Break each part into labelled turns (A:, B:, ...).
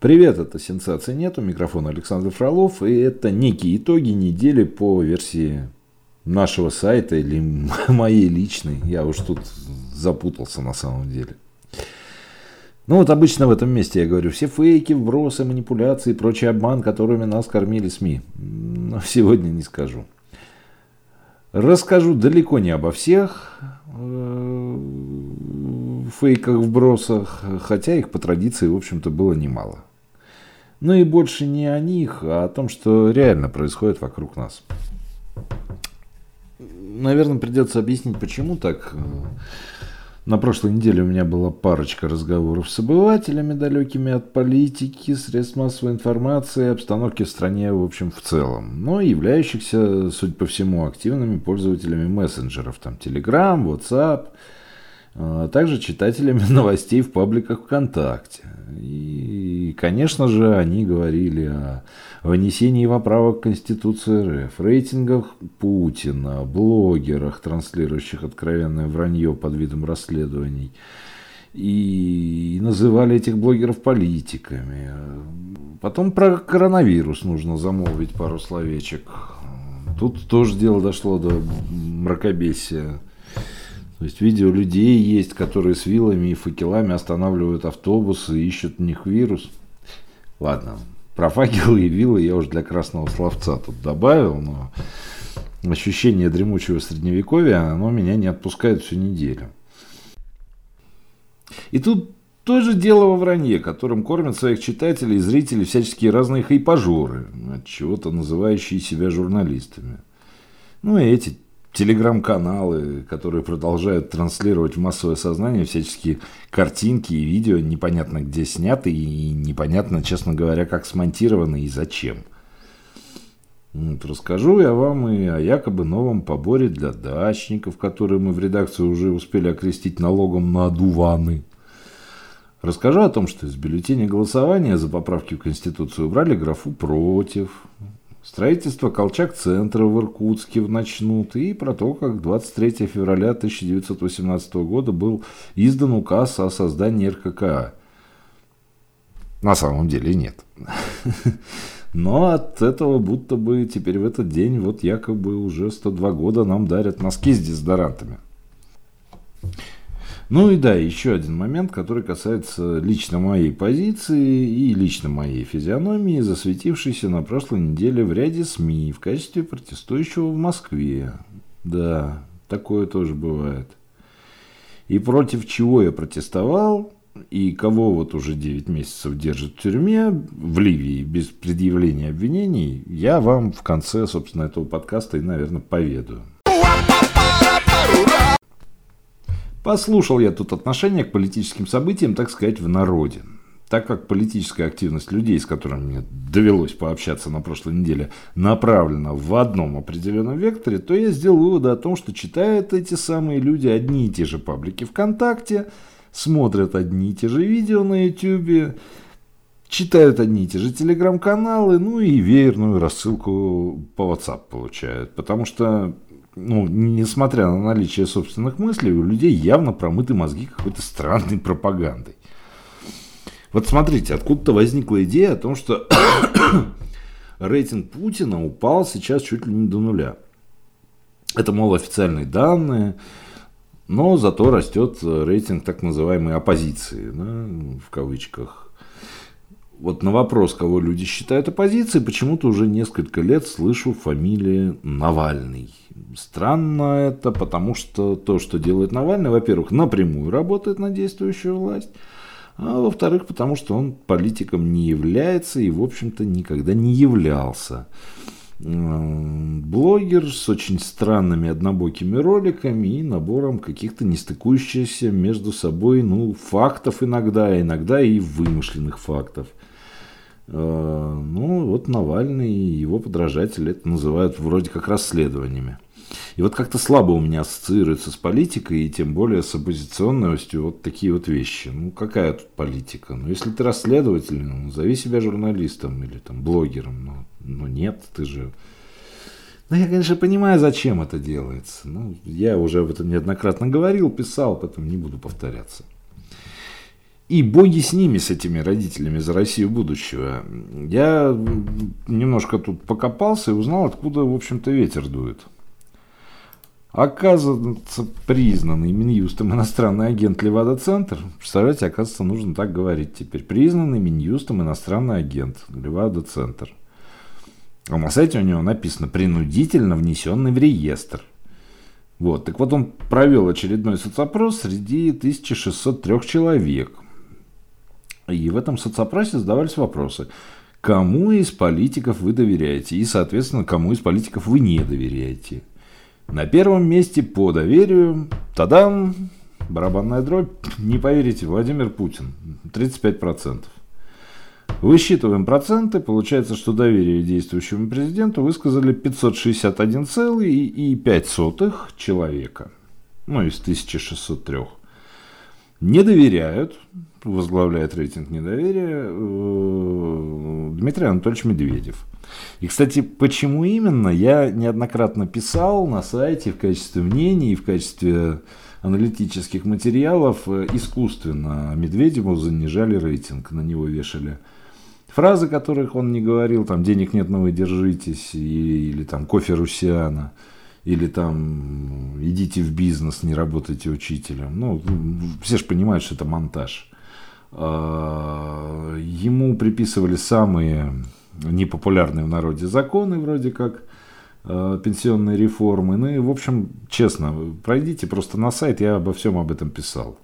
A: Привет, это «Сенсации нету», микрофон Александр Фролов, и это некие итоги недели по версии нашего сайта или моей личной. Я уж тут запутался на самом деле. Ну вот обычно в этом месте я говорю, все фейки, вбросы, манипуляции и прочий обман, которыми нас кормили СМИ. Но сегодня не скажу. Расскажу далеко не обо всех э, фейках, вбросах, хотя их по традиции, в общем-то, было немало. Ну и больше не о них, а о том, что реально происходит вокруг нас. Наверное, придется объяснить, почему так. На прошлой неделе у меня была парочка разговоров с обывателями, далекими от политики, средств массовой информации, обстановки в стране, в общем, в целом, но являющихся, судя по всему, активными пользователями мессенджеров, там, Telegram, WhatsApp, а также читателями новостей в пабликах ВКонтакте. И, конечно же, они говорили о внесении поправок в Конституцию РФ, рейтингах Путина, блогерах, транслирующих откровенное вранье под видом расследований. И называли этих блогеров политиками. Потом про коронавирус нужно замолвить пару словечек. Тут тоже дело дошло до мракобесия. То есть видео людей есть, которые с вилами и факелами останавливают автобусы и ищут в них вирус. Ладно, про факелы и вилы я уже для красного словца тут добавил, но ощущение дремучего средневековья, оно меня не отпускает всю неделю. И тут тоже дело во вранье, которым кормят своих читателей и зрителей всяческие разные хайпажоры, от чего-то называющие себя журналистами. Ну и эти телеграм-каналы, которые продолжают транслировать в массовое сознание всяческие картинки и видео, непонятно где сняты и непонятно, честно говоря, как смонтированы и зачем. Вот, расскажу я вам и о якобы новом поборе для дачников, который мы в редакции уже успели окрестить налогом на дуваны. Расскажу о том, что из бюллетеня голосования за поправки в Конституцию убрали графу «против», Строительство Колчак-центра в Иркутске начнут и про то, как 23 февраля 1918 года был издан указ о создании РККА. На самом деле нет. Но от этого будто бы теперь в этот день вот якобы уже 102 года нам дарят носки с дезодорантами. Ну и да, еще один момент, который касается лично моей позиции и лично моей физиономии, засветившейся на прошлой неделе в ряде СМИ в качестве протестующего в Москве. Да, такое тоже бывает. И против чего я протестовал, и кого вот уже 9 месяцев держат в тюрьме в Ливии без предъявления обвинений, я вам в конце, собственно, этого подкаста и, наверное, поведаю. Послушал я тут отношение к политическим событиям, так сказать, в народе. Так как политическая активность людей, с которыми мне довелось пообщаться на прошлой неделе, направлена в одном определенном векторе, то я сделал выводы о том, что читают эти самые люди одни и те же паблики ВКонтакте, смотрят одни и те же видео на YouTube, читают одни и те же телеграм-каналы, ну и веерную рассылку по WhatsApp получают. Потому что ну, несмотря на наличие собственных мыслей, у людей явно промыты мозги какой-то странной пропагандой. Вот смотрите, откуда-то возникла идея о том, что рейтинг Путина упал сейчас чуть ли не до нуля. Это, мол, официальные данные, но зато растет рейтинг так называемой оппозиции, да, в кавычках вот на вопрос, кого люди считают оппозицией, почему-то уже несколько лет слышу фамилии Навальный. Странно это, потому что то, что делает Навальный, во-первых, напрямую работает на действующую власть, а во-вторых, потому что он политиком не является и, в общем-то, никогда не являлся. Блогер с очень странными однобокими роликами и набором каких-то нестыкующихся между собой ну, фактов иногда, а иногда и вымышленных фактов. Э, ну, вот Навальный и его подражатели это называют вроде как расследованиями. И вот как-то слабо у меня ассоциируется с политикой, и тем более с оппозиционностью вот такие вот вещи. Ну, какая тут политика? Ну, если ты расследователь, ну, назови себя журналистом или там блогером. Но, но нет, ты же... Ну, я, конечно, понимаю, зачем это делается. Ну, я уже об этом неоднократно говорил, писал, поэтому не буду повторяться. И боги с ними, с этими родителями за Россию будущего. Я немножко тут покопался и узнал, откуда, в общем-то, ветер дует. Оказывается, признанный Минюстом иностранный агент Левада-центр, представляете, оказывается, нужно так говорить теперь, признанный Минюстом иностранный агент Левада-центр. А на сайте у него написано «принудительно внесенный в реестр». Вот, так вот он провел очередной соцопрос среди 1603 человек – и в этом соцопросе задавались вопросы. Кому из политиков вы доверяете? И, соответственно, кому из политиков вы не доверяете? На первом месте по доверию, тадам, барабанная дробь, не поверите, Владимир Путин, 35%. Высчитываем проценты, получается, что доверие действующему президенту высказали 561,5 человека, ну, из 1603. Не доверяют, возглавляет рейтинг недоверия э, Дмитрий Анатольевич Медведев. И, кстати, почему именно, я неоднократно писал на сайте в качестве мнений в качестве аналитических материалов э, искусственно Медведеву занижали рейтинг, на него вешали фразы, которых он не говорил, там «денег нет, но вы держитесь», или там «кофе Русиана» или там идите в бизнес, не работайте учителем. Ну, все же понимают, что это монтаж. А, ему приписывали самые непопулярные в народе законы, вроде как а, пенсионные реформы. Ну и, в общем, честно, пройдите просто на сайт, я обо всем об этом писал.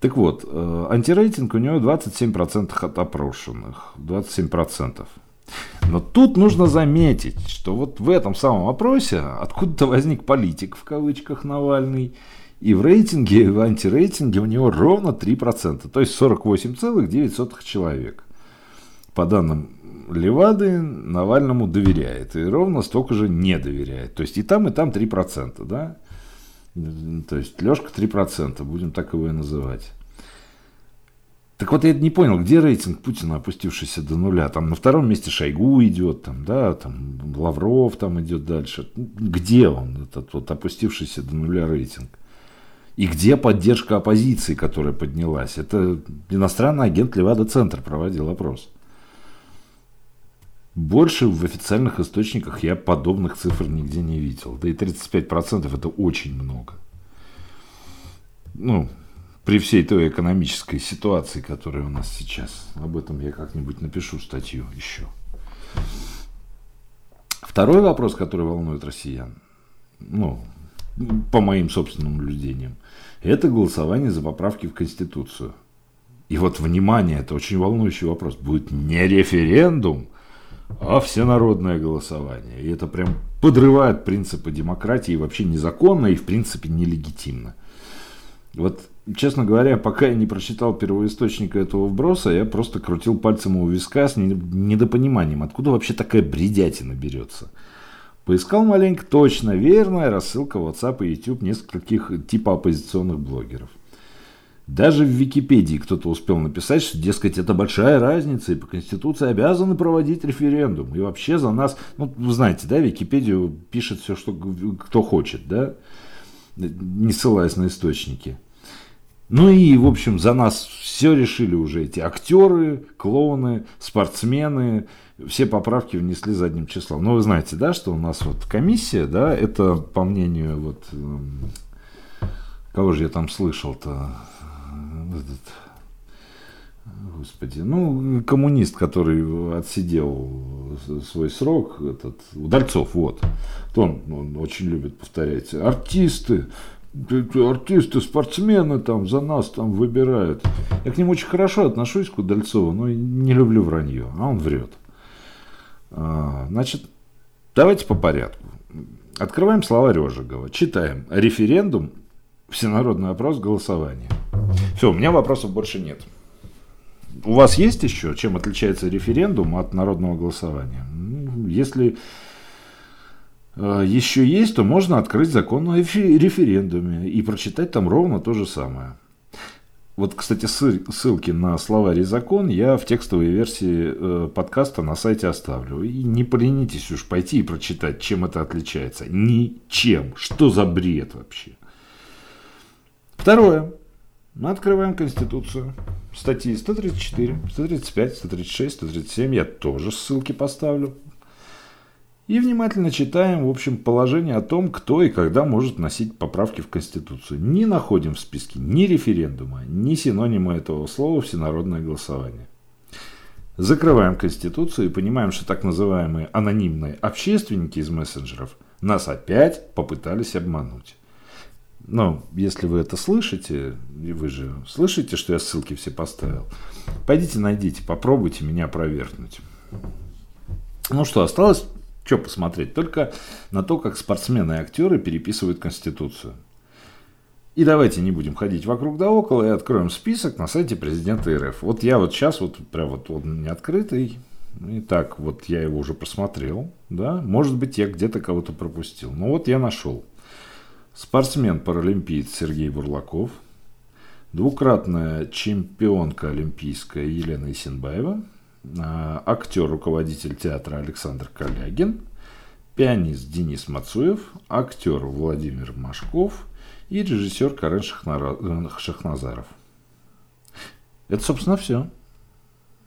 A: Так вот, а, антирейтинг у него 27% от опрошенных. 27%. Но тут нужно заметить, что вот в этом самом опросе откуда-то возник политик, в кавычках, Навальный, и в рейтинге, и в антирейтинге у него ровно 3%, то есть 48,9 человек. По данным Левады, Навальному доверяет, и ровно столько же не доверяет. То есть и там, и там 3%, да? То есть Лешка 3%, будем так его и называть. Так вот, я не понял, где рейтинг Путина, опустившийся до нуля? Там на втором месте Шойгу идет, там, да, там Лавров там идет дальше. Где он, этот вот опустившийся до нуля рейтинг? И где поддержка оппозиции, которая поднялась? Это иностранный агент Левада-центр проводил опрос. Больше в официальных источниках я подобных цифр нигде не видел. Да и 35% это очень много. Ну, при всей той экономической ситуации, которая у нас сейчас. Об этом я как-нибудь напишу статью еще. Второй вопрос, который волнует россиян, ну, по моим собственным наблюдениям, это голосование за поправки в Конституцию. И вот, внимание, это очень волнующий вопрос. Будет не референдум, а всенародное голосование. И это прям подрывает принципы демократии, вообще незаконно и, в принципе, нелегитимно. Вот, честно говоря, пока я не прочитал первоисточника этого вброса, я просто крутил пальцем у виска с недопониманием, откуда вообще такая бредятина берется. Поискал маленько точно, верная рассылка WhatsApp и YouTube нескольких типа оппозиционных блогеров. Даже в Википедии кто-то успел написать, что, дескать, это большая разница, и по Конституции обязаны проводить референдум. И вообще за нас, ну, вы знаете, да, Википедию пишет все, что кто хочет, да, не ссылаясь на источники. Ну и, в общем, за нас все решили уже эти актеры, клоуны, спортсмены, все поправки внесли задним числом. Но вы знаете, да, что у нас вот комиссия, да, это по мнению вот эм, кого же я там слышал-то, господи, ну коммунист, который отсидел свой срок, этот Удальцов, вот, он, он очень любит повторять, артисты, артисты, спортсмены там за нас там выбирают. Я к нему очень хорошо отношусь, к Удальцову, но не люблю вранье, а он врет. А, значит, давайте по порядку. Открываем слова Режигова. Читаем. Референдум, всенародный опрос, голосование. Все, у меня вопросов больше нет. У вас есть еще, чем отличается референдум от народного голосования? Ну, если еще есть, то можно открыть закон о референдуме и прочитать там ровно то же самое. Вот, кстати, ссылки на словарь и закон я в текстовой версии э, подкаста на сайте оставлю. И не поленитесь уж пойти и прочитать, чем это отличается. Ничем. Что за бред вообще? Второе. Мы открываем Конституцию. Статьи 134, 135, 136, 137. Я тоже ссылки поставлю. И внимательно читаем, в общем, положение о том, кто и когда может вносить поправки в Конституцию. Не находим в списке ни референдума, ни синонима этого слова всенародное голосование. Закрываем Конституцию и понимаем, что так называемые анонимные общественники из мессенджеров нас опять попытались обмануть. Но если вы это слышите, и вы же слышите, что я ссылки все поставил, пойдите найдите, попробуйте меня опровергнуть. Ну что, осталось что посмотреть? Только на то, как спортсмены и актеры переписывают Конституцию. И давайте не будем ходить вокруг да около и откроем список на сайте президента РФ. Вот я вот сейчас, вот прям вот он не открытый. Итак, вот я его уже просмотрел. Да? Может быть, я где-то кого-то пропустил. Но вот я нашел. Спортсмен-паралимпиец Сергей Бурлаков. Двукратная чемпионка олимпийская Елена Исенбаева – актер, руководитель театра Александр Калягин, пианист Денис Мацуев, актер Владимир Машков и режиссер Карен э, Шахназаров. Это, собственно, все.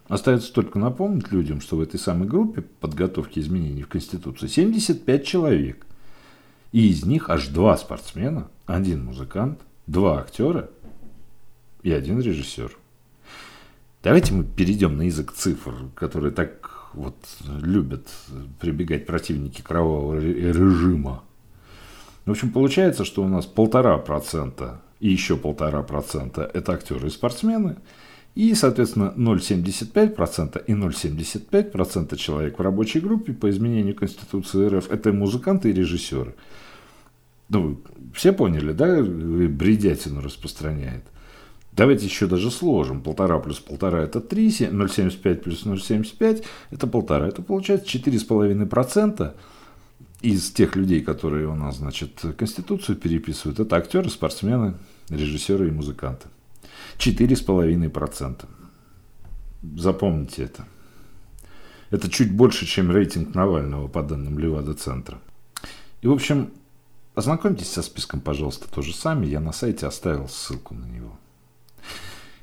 A: Остается только напомнить людям, что в этой самой группе подготовки изменений в Конституцию 75 человек. И из них аж два спортсмена, один музыкант, два актера и один режиссер. Давайте мы перейдем на язык цифр, которые так вот любят прибегать противники кровавого режима. В общем, получается, что у нас полтора процента и еще полтора процента это актеры и спортсмены, и, соответственно, 0,75% и 0,75% человек в рабочей группе по изменению Конституции РФ – это музыканты и режиссеры. Ну, все поняли, да, бредятину распространяет. Давайте еще даже сложим. Полтора плюс полтора это 3, 0,75 плюс 0,75 это полтора. Это получается 4,5% из тех людей, которые у нас, значит, Конституцию переписывают. Это актеры, спортсмены, режиссеры и музыканты. 4,5%. Запомните это. Это чуть больше, чем рейтинг Навального по данным Левада-центра. И, в общем, ознакомьтесь со списком, пожалуйста, тоже сами. Я на сайте оставил ссылку на него.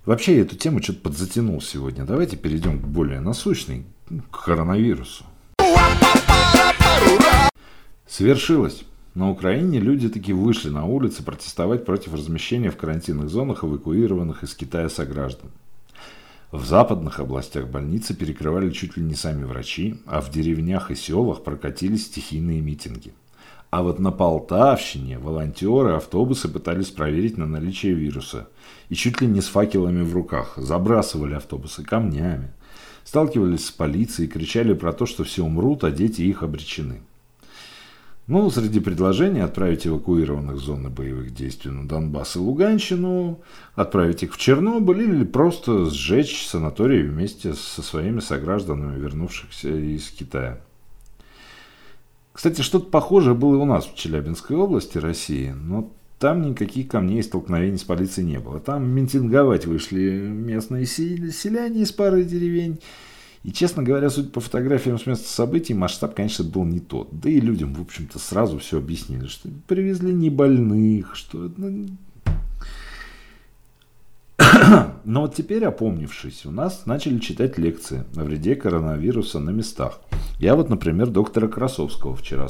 A: Вообще я эту тему что-то подзатянул сегодня. Давайте перейдем к более насущной, к коронавирусу. Свершилось. На Украине люди таки вышли на улицы протестовать против размещения в карантинных зонах эвакуированных из Китая сограждан. В западных областях больницы перекрывали чуть ли не сами врачи, а в деревнях и селах прокатились стихийные митинги – а вот на Полтавщине волонтеры автобусы пытались проверить на наличие вируса. И чуть ли не с факелами в руках. Забрасывали автобусы камнями. Сталкивались с полицией, кричали про то, что все умрут, а дети их обречены. Ну, среди предложений отправить эвакуированных в зоны боевых действий на Донбасс и Луганщину, отправить их в Чернобыль или просто сжечь санатории вместе со своими согражданами, вернувшихся из Китая. Кстати, что-то похожее было и у нас в Челябинской области России, но там никаких камней столкновений с полицией не было. Там митинговать вышли местные селяне из пары деревень. И, честно говоря, судя по фотографиям с места событий, масштаб, конечно, был не тот. Да и людям, в общем-то, сразу все объяснили, что привезли не больных, что ну, но вот теперь, опомнившись, у нас начали читать лекции о вреде коронавируса на местах. Я вот, например, доктора Красовского вчера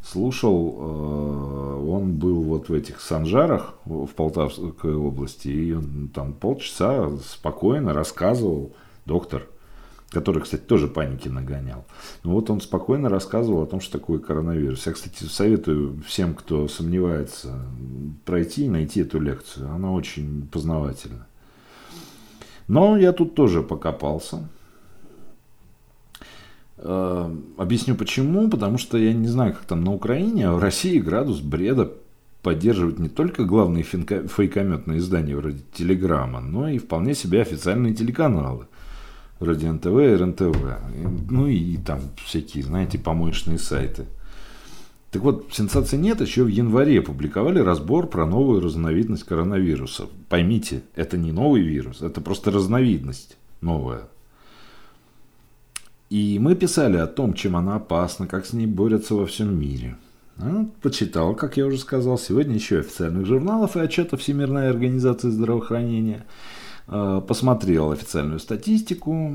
A: слушал, э, он был вот в этих Санжарах в Полтавской области, и он там полчаса спокойно рассказывал, доктор, который, кстати, тоже паники нагонял. Но вот он спокойно рассказывал о том, что такое коронавирус. Я, кстати, советую всем, кто сомневается, пройти и найти эту лекцию. Она очень познавательна. Но я тут тоже покопался. Э, объясню почему. Потому что я не знаю, как там на Украине, а в России градус бреда поддерживать не только главные фейкометные издания вроде Телеграма, но и вполне себе официальные телеканалы вроде НТВ РНТВ. Ну и там всякие, знаете, помоечные сайты. Так вот, сенсации нет, еще в январе опубликовали разбор про новую разновидность коронавируса. Поймите, это не новый вирус, это просто разновидность новая. И мы писали о том, чем она опасна, как с ней борются во всем мире. Ну, почитал, как я уже сказал, сегодня еще официальных журналов и отчетов Всемирной организации здравоохранения. Э, посмотрел официальную статистику.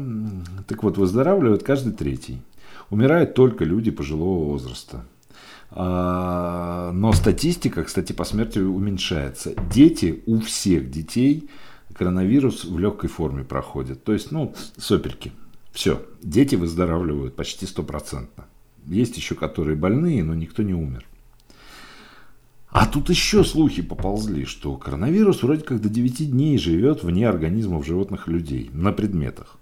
A: Так вот, выздоравливает каждый третий. Умирают только люди пожилого возраста. А, но статистика, кстати, по смерти уменьшается. Дети, у всех детей коронавирус в легкой форме проходит. То есть, ну, сопельки. Все, дети выздоравливают почти стопроцентно. Есть еще которые больные, но никто не умер. А тут еще слухи поползли, что коронавирус вроде как до 9 дней живет вне организмов животных людей, на предметах.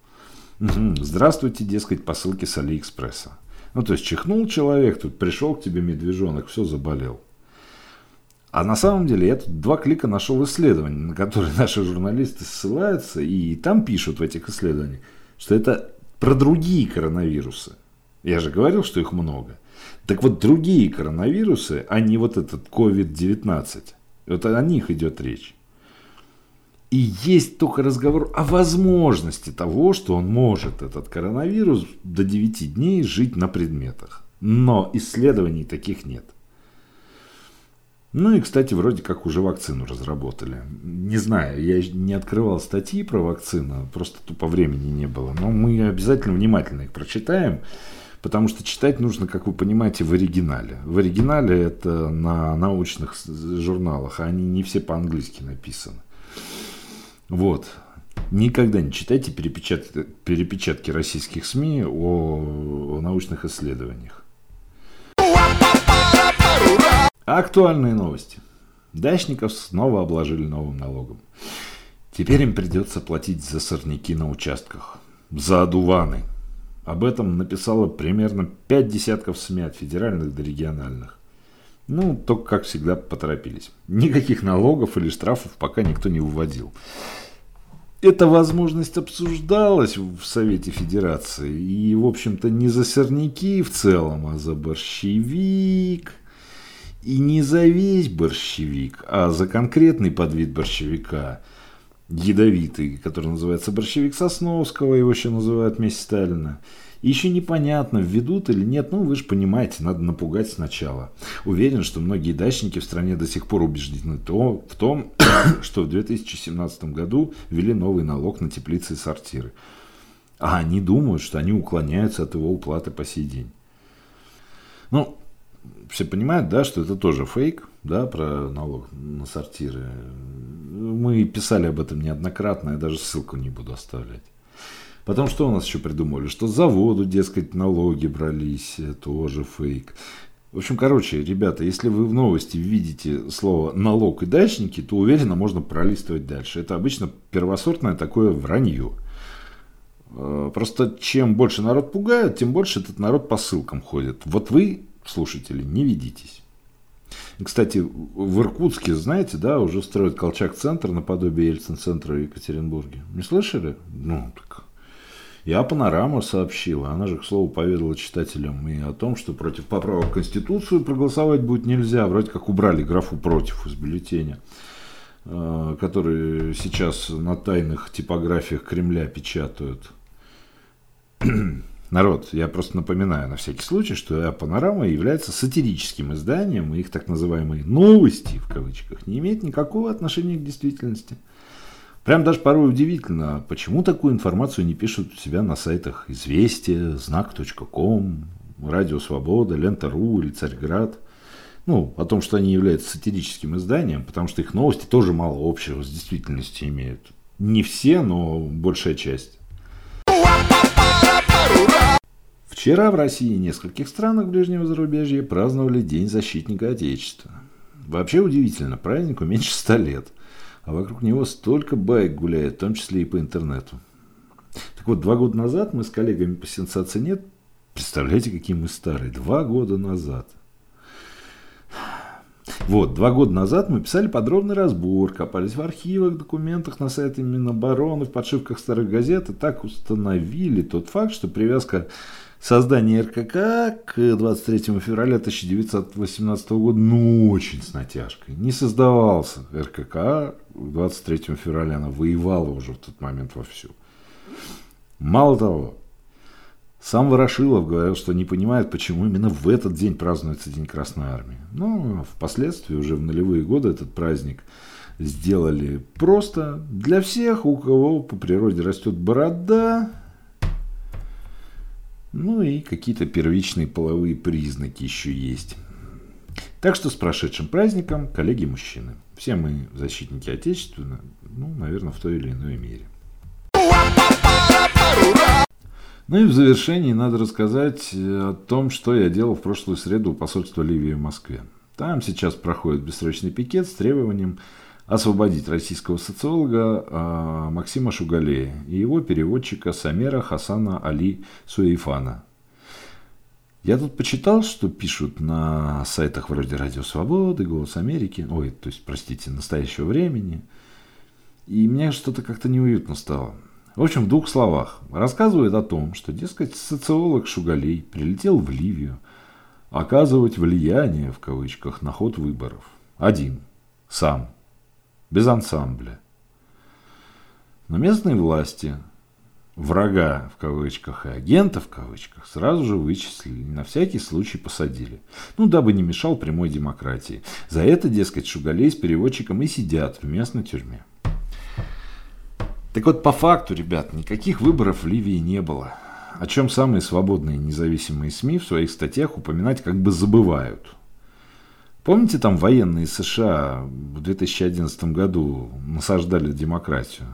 A: Здравствуйте, дескать, посылки с Алиэкспресса. Ну, то есть чихнул человек, тут пришел к тебе медвежонок, все заболел. А на самом деле я тут два клика нашел исследования, на которые наши журналисты ссылаются, и там пишут в этих исследованиях, что это про другие коронавирусы. Я же говорил, что их много. Так вот, другие коронавирусы, а не вот этот COVID-19, вот о них идет речь. И есть только разговор о возможности того, что он может, этот коронавирус, до 9 дней жить на предметах. Но исследований таких нет. Ну и, кстати, вроде как уже вакцину разработали. Не знаю, я не открывал статьи про вакцину, просто тупо времени не было. Но мы обязательно внимательно их прочитаем, потому что читать нужно, как вы понимаете, в оригинале. В оригинале это на научных журналах, а они не все по-английски написаны. Вот. Никогда не читайте перепечатки, перепечатки российских СМИ о, научных исследованиях. Актуальные новости. Дачников снова обложили новым налогом. Теперь им придется платить за сорняки на участках. За одуваны. Об этом написало примерно пять десятков СМИ от федеральных до региональных. Ну, только, как всегда, поторопились. Никаких налогов или штрафов пока никто не выводил. Эта возможность обсуждалась в Совете Федерации. И, в общем-то, не за сорняки в целом, а за борщевик. И не за весь борщевик, а за конкретный подвид борщевика, ядовитый, который называется борщевик Сосновского, его еще называют вместе Сталина. Еще непонятно, введут или нет, ну вы же понимаете, надо напугать сначала. Уверен, что многие дачники в стране до сих пор убеждены то, в том, что в 2017 году ввели новый налог на теплицы и сортиры. А они думают, что они уклоняются от его уплаты по сей день. Ну, все понимают, да, что это тоже фейк, да, про налог на сортиры. Мы писали об этом неоднократно, я даже ссылку не буду оставлять. Потом что у нас еще придумали? Что за воду, дескать, налоги брались, тоже фейк. В общем, короче, ребята, если вы в новости видите слово налог и дачники, то уверенно можно пролистывать дальше. Это обычно первосортное такое вранье. Э, просто чем больше народ пугают, тем больше этот народ по ссылкам ходит. Вот вы слушатели, не ведитесь. Кстати, в Иркутске, знаете, да, уже строят Колчак-центр наподобие Ельцин-центра в Екатеринбурге. Не слышали? Ну, так я панораму сообщила. Она же, к слову, поведала читателям и о том, что против поправок в Конституцию проголосовать будет нельзя. Вроде как убрали графу «против» из бюллетеня, э, который сейчас на тайных типографиях Кремля печатают. Народ, я просто напоминаю на всякий случай, что «Панорама» является сатирическим изданием, и их так называемые «новости» в кавычках не имеют никакого отношения к действительности. Прям даже порой удивительно, почему такую информацию не пишут у себя на сайтах «Известия», «Знак.ком», «Радио Свобода», «Лента.ру» или «Царьград». Ну, о том, что они являются сатирическим изданием, потому что их новости тоже мало общего с действительностью имеют. Не все, но большая часть. Вчера в России и нескольких странах ближнего зарубежья праздновали День защитника Отечества. Вообще удивительно, празднику меньше ста лет, а вокруг него столько байк гуляет, в том числе и по интернету. Так вот, два года назад мы с коллегами по «Сенсации нет», представляете, какие мы старые, два года назад. Вот, два года назад мы писали подробный разбор, копались в архивах, документах на сайте Минобороны, в подшивках старых газет и так установили тот факт, что привязка создание РКК к 23 февраля 1918 года, ну, очень с натяжкой. Не создавался РКК 23 февраля, она воевала уже в тот момент вовсю. Мало того, Сам Ворошилов говорил, что не понимает, почему именно в этот день празднуется День Красной Армии. Но впоследствии, уже в нулевые годы, этот праздник сделали просто для всех, у кого по природе растет борода, ну и какие-то первичные половые признаки еще есть. Так что с прошедшим праздником, коллеги мужчины. Все мы защитники Отечества, ну, наверное, в той или иной мере. Ну и в завершении надо рассказать о том, что я делал в прошлую среду у посольства Ливии в Москве. Там сейчас проходит бессрочный пикет с требованием освободить российского социолога э, Максима Шугалея и его переводчика Самера Хасана Али Суэйфана. Я тут почитал, что пишут на сайтах вроде Радио Свободы, Голос Америки, ой, то есть, простите, настоящего времени. И мне что-то как-то неуютно стало. В общем, в двух словах. Рассказывает о том, что, дескать, социолог Шугалей прилетел в Ливию оказывать влияние, в кавычках, на ход выборов. Один. Сам без ансамбля. Но местные власти врага в кавычках и агента в кавычках сразу же вычислили и на всякий случай посадили. Ну, дабы не мешал прямой демократии. За это, дескать, Шугалей с переводчиком и сидят в местной тюрьме. Так вот, по факту, ребят, никаких выборов в Ливии не было. О чем самые свободные независимые СМИ в своих статьях упоминать как бы забывают – Помните, там военные США в 2011 году насаждали демократию?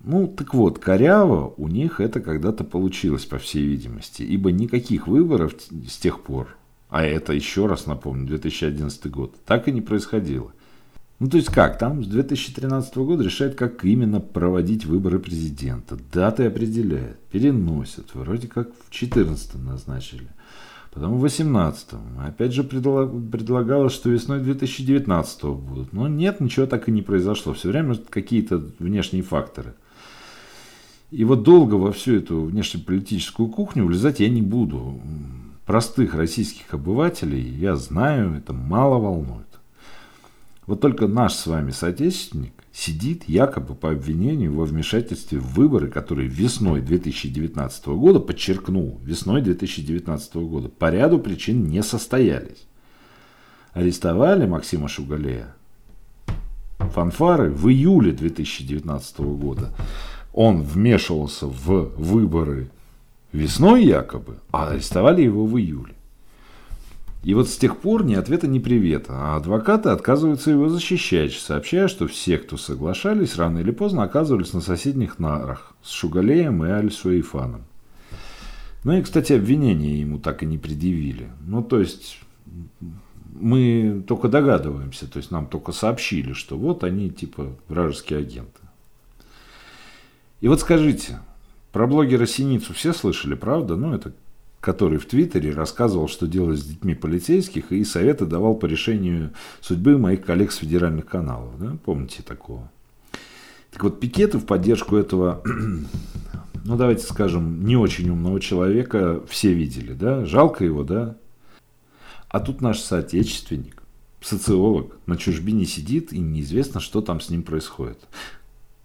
A: Ну, так вот, коряво у них это когда-то получилось, по всей видимости, ибо никаких выборов с тех пор, а это еще раз напомню, 2011 год, так и не происходило. Ну, то есть как? Там с 2013 года решают, как именно проводить выборы президента. Даты определяют, переносят. Вроде как в 2014 назначили потом в 18-м. Опять же предлагалось, что весной 2019 будут. Но нет, ничего так и не произошло. Все время какие-то внешние факторы. И вот долго во всю эту внешнеполитическую кухню влезать я не буду. Простых российских обывателей, я знаю, это мало волнует. Вот только наш с вами соотечественник сидит якобы по обвинению во вмешательстве в выборы, которые весной 2019 года, подчеркну, весной 2019 года, по ряду причин не состоялись. Арестовали Максима Шугалея фанфары в июле 2019 года. Он вмешивался в выборы весной якобы, а арестовали его в июле. И вот с тех пор ни ответа, ни привета, а адвокаты отказываются его защищать, сообщая, что все, кто соглашались, рано или поздно оказывались на соседних нарах с Шугалеем и Аль-Суэйфаном. Ну и, кстати, обвинения ему так и не предъявили. Ну, то есть, мы только догадываемся, то есть нам только сообщили, что вот они типа вражеские агенты. И вот скажите, про блогера Синицу все слышали, правда? Ну, это который в Твиттере рассказывал, что делать с детьми полицейских, и советы давал по решению судьбы моих коллег с федеральных каналов. Да? Помните такого? Так вот, пикеты в поддержку этого, ну давайте скажем, не очень умного человека все видели, да? Жалко его, да? А тут наш соотечественник, социолог, на чужбине сидит, и неизвестно, что там с ним происходит.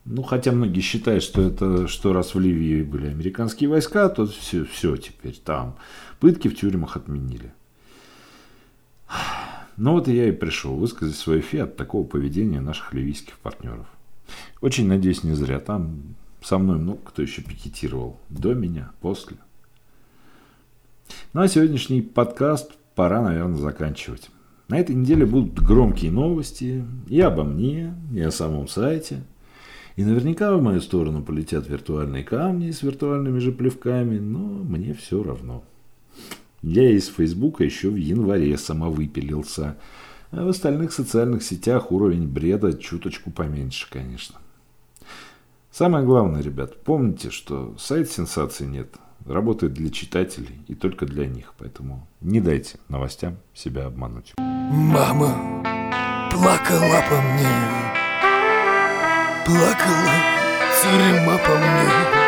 A: Ну, хотя многие считают, что это, что раз в Ливии были американские войска, то все, все теперь там. Пытки в тюрьмах отменили. Ну вот и я и пришел высказать свой фи от такого поведения наших ливийских партнеров. Очень надеюсь, не зря. Там со мной много кто еще пикетировал. До меня, после. Ну а сегодняшний подкаст пора, наверное, заканчивать. На этой неделе будут громкие новости и обо мне, и о самом сайте – и наверняка в мою сторону полетят виртуальные камни с виртуальными же плевками, но мне все равно. Я из Фейсбука еще в январе самовыпилился. А в остальных социальных сетях уровень бреда чуточку поменьше, конечно. Самое главное, ребят, помните, что сайт сенсации нет. Работает для читателей и только для них. Поэтому не дайте новостям себя обмануть. Мама плакала по мне плакала тюрьма по мне.